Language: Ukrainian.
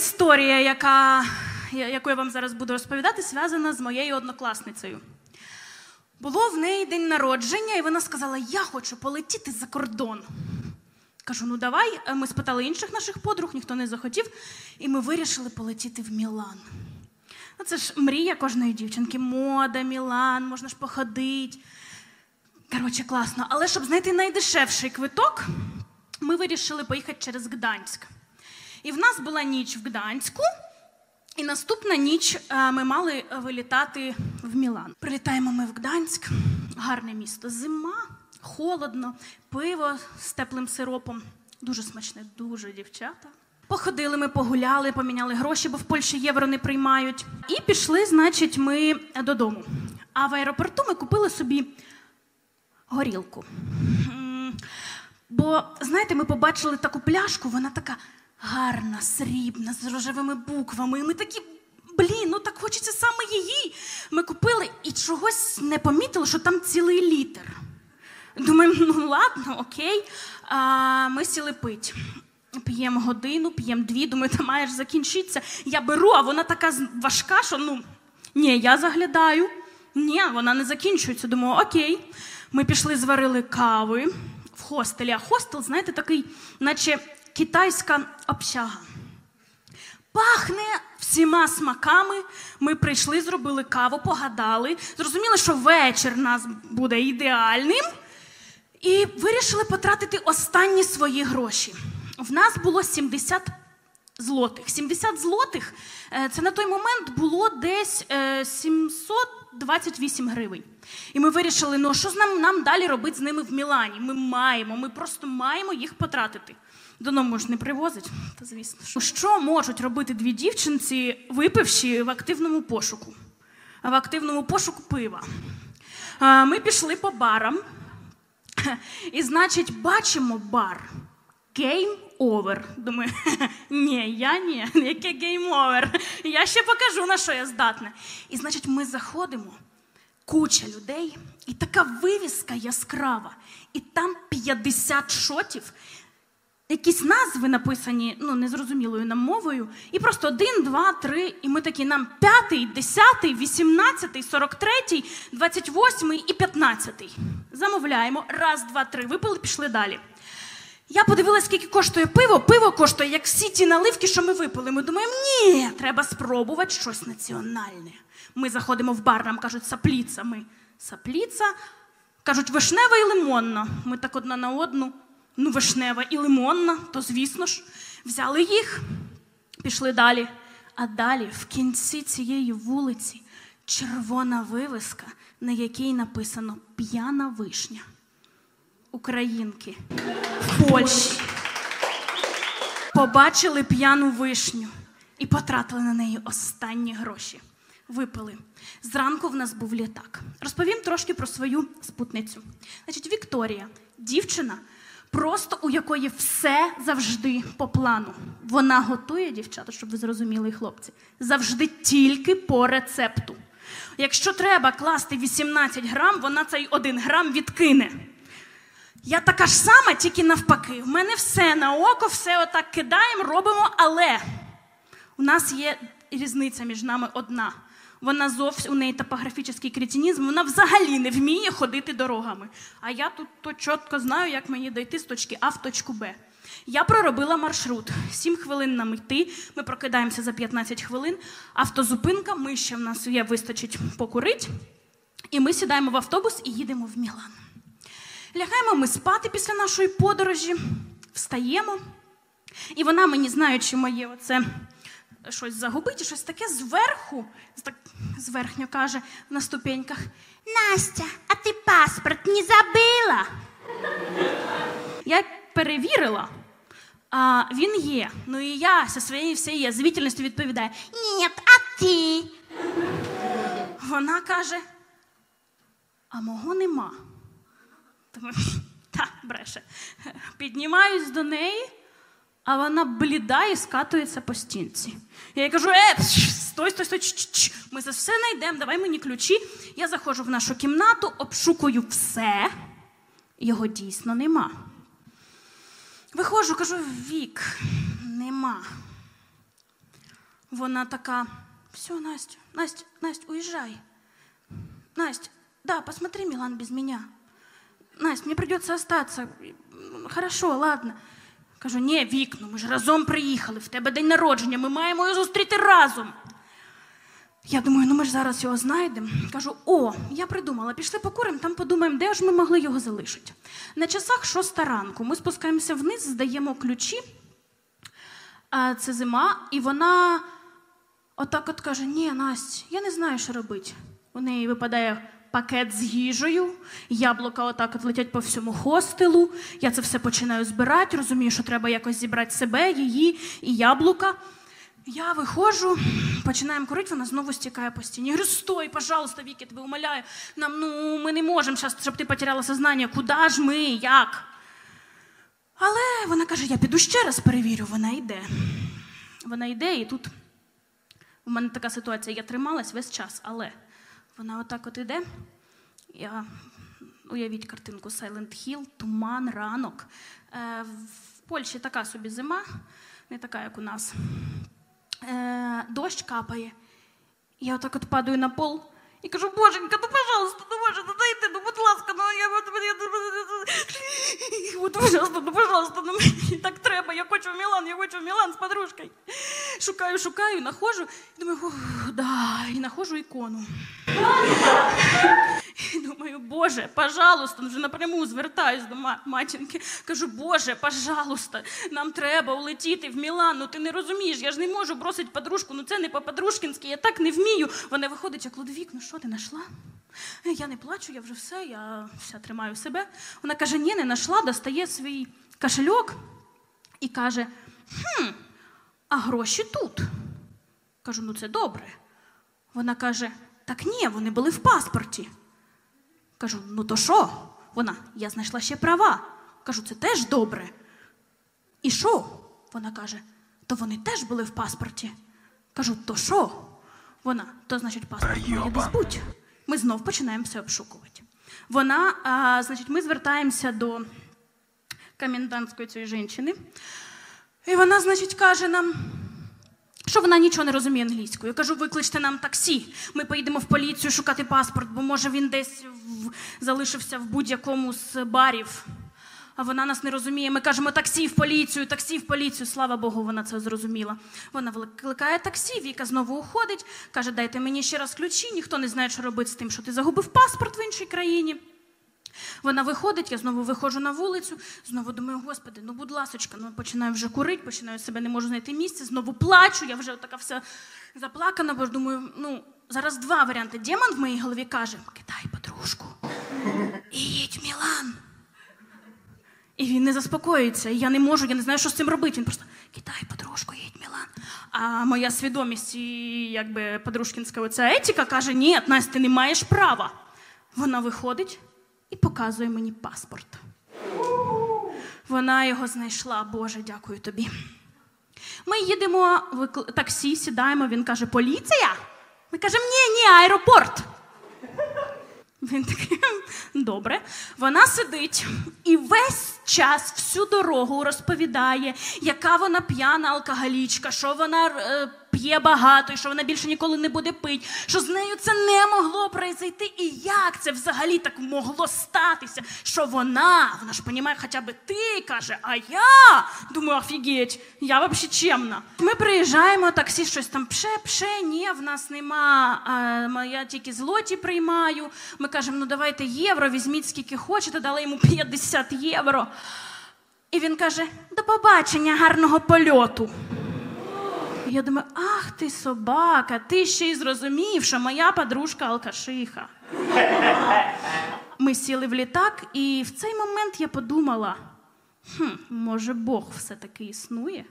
історія, яка, яку я вам зараз буду розповідати, зв'язана з моєю однокласницею. Було в неї день народження, і вона сказала: Я хочу полетіти за кордон. Кажу, ну давай. Ми спитали інших наших подруг, ніхто не захотів, і ми вирішили полетіти в Мілан. Ну, Це ж мрія кожної дівчинки. Мода, Мілан, можна ж походити. Коротше, класно. Але щоб знайти найдешевший квиток, ми вирішили поїхати через Гданськ. І в нас була ніч в Гданську, і наступна ніч е, ми мали вилітати в Мілан. Прилітаємо ми в Гданськ, гарне місто. Зима, холодно, пиво з теплим сиропом. Дуже смачне, дуже дівчата. Походили ми, погуляли, поміняли гроші, бо в Польщі євро не приймають. І пішли, значить, ми додому. А в аеропорту ми купили собі горілку. Бо, знаєте, ми побачили таку пляшку, вона така гарна, срібна, з рожевими буквами. І ми такі, блін, ну так хочеться саме її. Ми купили і чогось не помітили, що там цілий літр. Думаємо, ну ладно, окей. А, ми сіли пить. П'ємо годину, п'ємо дві, думаю, та маєш закінчитися. Я беру, а вона така важка, що ну ні, я заглядаю. Ні, вона не закінчується. Думаю, окей. Ми пішли, зварили кави в хостелі. А хостел, знаєте, такий, наче китайська общага. Пахне всіма смаками. Ми прийшли, зробили каву, погадали. Зрозуміли, що вечір нас буде ідеальним. І вирішили потратити останні свої гроші. В нас було 70 злотих. 70 злотих е, це на той момент було десь е, 728 гривень. І ми вирішили, ну що нам, нам далі робити з ними в Мілані? Ми маємо, ми просто маємо їх потратити. Додому ж не привозить, та звісно. Що. Що можуть робити дві дівчинці, випивши в активному пошуку? В активному пошуку пива. Ми пішли по барам. І, значить, бачимо бар. Game over. Думаю, ні, я ні, яке game over. Я ще покажу, на що я здатна. І, значить, ми заходимо, куча людей, і така вивіска яскрава. І там 50 шотів. Якісь назви написані ну, незрозумілою нам мовою, і просто один, два, три, і ми такі нам п'ятий, десятий, вісімнадцятий, сорок третій, двадцять восьмий і п'ятнадцятий. Замовляємо. Раз, два, три. Випили, пішли далі. Я подивилася, скільки коштує пиво. Пиво коштує, як всі ті наливки, що ми випили. Ми думаємо, ні, треба спробувати щось національне. Ми заходимо в бар, нам кажуть, сапліца. Ми сапліца. Кажуть, вишнева і лимонна. Ми так одна на одну. Ну, вишнева і лимонна, то звісно ж, взяли їх, пішли далі. А далі, в кінці цієї вулиці, червона вивиска, на якій написано П'яна вишня. Українки в Польщі. Побачили п'яну вишню і потратили на неї останні гроші. Випили. Зранку в нас був літак. Розповім трошки про свою спутницю. Значить, Вікторія, дівчина, просто у якої все завжди по плану. Вона готує, дівчата, щоб ви зрозуміли, хлопці, завжди тільки по рецепту. Якщо треба класти 18 грам, вона цей 1 грам відкине. Я така ж сама, тільки навпаки. В мене все на око, все отак кидаємо, робимо, але у нас є різниця між нами одна. Вона зовсім у неї топографічний кретинізм, вона взагалі не вміє ходити дорогами. А я тут то чітко знаю, як мені дойти з точки А в точку Б. Я проробила маршрут. Сім хвилин нам йти. Ми прокидаємося за 15 хвилин. Автозупинка, ми ще в нас є, вистачить покурити. І ми сідаємо в автобус і їдемо в Мілан. Лягаємо ми спати після нашої подорожі, встаємо. І вона мені, знаючи моє оце щось загубить, щось таке зверху, так, зверхньо каже на ступеньках: Настя, а ти паспорт не забила? Я перевірила, а він є. Ну і я зі своєю всією язвітельністю відповідаю: Ні, а ти? Вона каже: а мого нема. Думаю, та, бреше. Піднімаюсь до неї, а вона бліда і скатується по стінці. Я їй кажу: е, стой, стой, стой, ч, ч, ми за все знайдемо, давай мені ключі. Я заходжу в нашу кімнату, обшукую все, його дійсно нема. Виходжу, кажу: вік, нема. Вона така: все, Настя, Настя, Настя, уезжай. Настя, да, посмотри, Милан, без меня. Настя, мне придется остаться. Хорошо, ладно. Кажу, ні, Вік, ну ми ж разом приїхали, в тебе день народження, ми маємо його зустріти разом. Я думаю, ну ми ж зараз його знайдемо. Кажу, о, я придумала, пішли покуримо, там подумаємо, де ж ми могли його залишити. На часах шоста ранку ми спускаємося вниз, здаємо ключі. Це зима, і вона отак от каже: Ні, Настя, я не знаю, що робити. У неї випадає пакет з їжею, яблука отак от летять по всьому хостелу. Я це все починаю збирати, розумію, що треба якось зібрати себе, її і яблука. Я виходжу, починаємо курити, вона знову стікає по стіні. Я говорю, стой, пожалуйста, Віки, тебе умоляю. Нам ну ми не можемо зараз, щоб ти потеряла сознання. Куди ж ми? Як? Але вона каже: я піду ще раз перевірю, вона йде. Вона йде, і тут у мене така ситуація, я трималась весь час, але вона отак от іде. Я уявіть картинку Silent Hill, туман, ранок. Е, в Польщі така собі зима, не така, як у нас. Е, дощ капає. Я отак от падаю на пол і кажу, боженька, ну пожалуйста, ну може, ну дайте, ну будь ласка, ну я от от, пожалуйста, ну пожалуйста, ну мені так треба, я хочу в Мілан, я хочу в Мілан з подружкою. Шукаю, шукаю, находжу, і думаю, ух, да, і находжу ікону. І думаю, Боже, пожалуйста, ну вже напряму звертаюсь до матінки. Кажу, Боже, пожалуйста, нам треба улетіти в Мілан. Ну ти не розумієш, я ж не можу бросити подружку, ну це не по-подружкінськи, я так не вмію. Вона виходить, як Лудвік, ну що ти знайшла? Я не плачу, я вже все, я вся тримаю себе. Вона каже, ні, не знайшла, достає свій кошельок і каже: хм, а гроші тут. Кажу, ну це добре. Вона каже: так ні, вони були в паспорті. Кажу, ну то що? Вона, я знайшла ще права. Кажу, це теж добре. І що? Вона каже, то вони теж були в паспорті. Кажу, то що? Вона, то значить паспорт має десь. Ми знов починаємо все обшукувати. Вона, а, значить, ми звертаємося до комендантської цієї жінки. І вона, значить, каже нам, що вона нічого не розуміє англійською. Я кажу, викличте нам таксі. Ми поїдемо в поліцію шукати паспорт, бо може він десь в... залишився в будь-якому з барів. А вона нас не розуміє. Ми кажемо таксі в поліцію, таксі в поліцію. Слава Богу, вона це зрозуміла. Вона викликає таксі, Віка знову уходить, каже, дайте мені ще раз ключі, ніхто не знає, що робити з тим, що ти загубив паспорт в іншій країні. Вона виходить, я знову виходжу на вулицю, знову думаю, господи, ну будь ласочка, ну починаю вже курити, починаю себе не можу знайти місце, знову плачу, я вже така вся заплакана, бо ж думаю, ну, зараз два варіанти. Демон в моїй голові каже: кидай подружку і їдь в Мілан. І він не заспокоюється, і я не можу, я не знаю, що з цим робити. Він просто кидай подружку, їдь Мілан. А моя свідомість і якби подружкінська оця етика каже: ні, Настя, ти не маєш права. Вона виходить і показує мені паспорт. Вона його знайшла, Боже, дякую тобі. Ми їдемо в таксі, сідаємо, він каже: поліція? Ми кажемо, ні, ні, аеропорт. Він такий, добре. Вона сидить і весь час всю дорогу розповідає, яка вона п'яна алкоголічка, що вона е, п'є багато, і що вона більше ніколи не буде пити, що з нею це не могло произойти. І як це взагалі так могло статися? Що вона, вона ж розуміє, хоча б ти каже, а я думаю, офігеть, я взагалі чемна. Ми приїжджаємо, таксі щось там пше, пше, ні, в нас нема. А, я тільки злоті приймаю. Ми кажемо, ну давайте євро, візьміть скільки хочете, дали йому 50 євро. І він каже: до побачення, гарного польоту. Я думаю, ах ти собака, ти ще й зрозумів, що моя подружка алкашиха. Ми сіли в літак, і в цей момент я подумала: хм, може, Бог все-таки існує?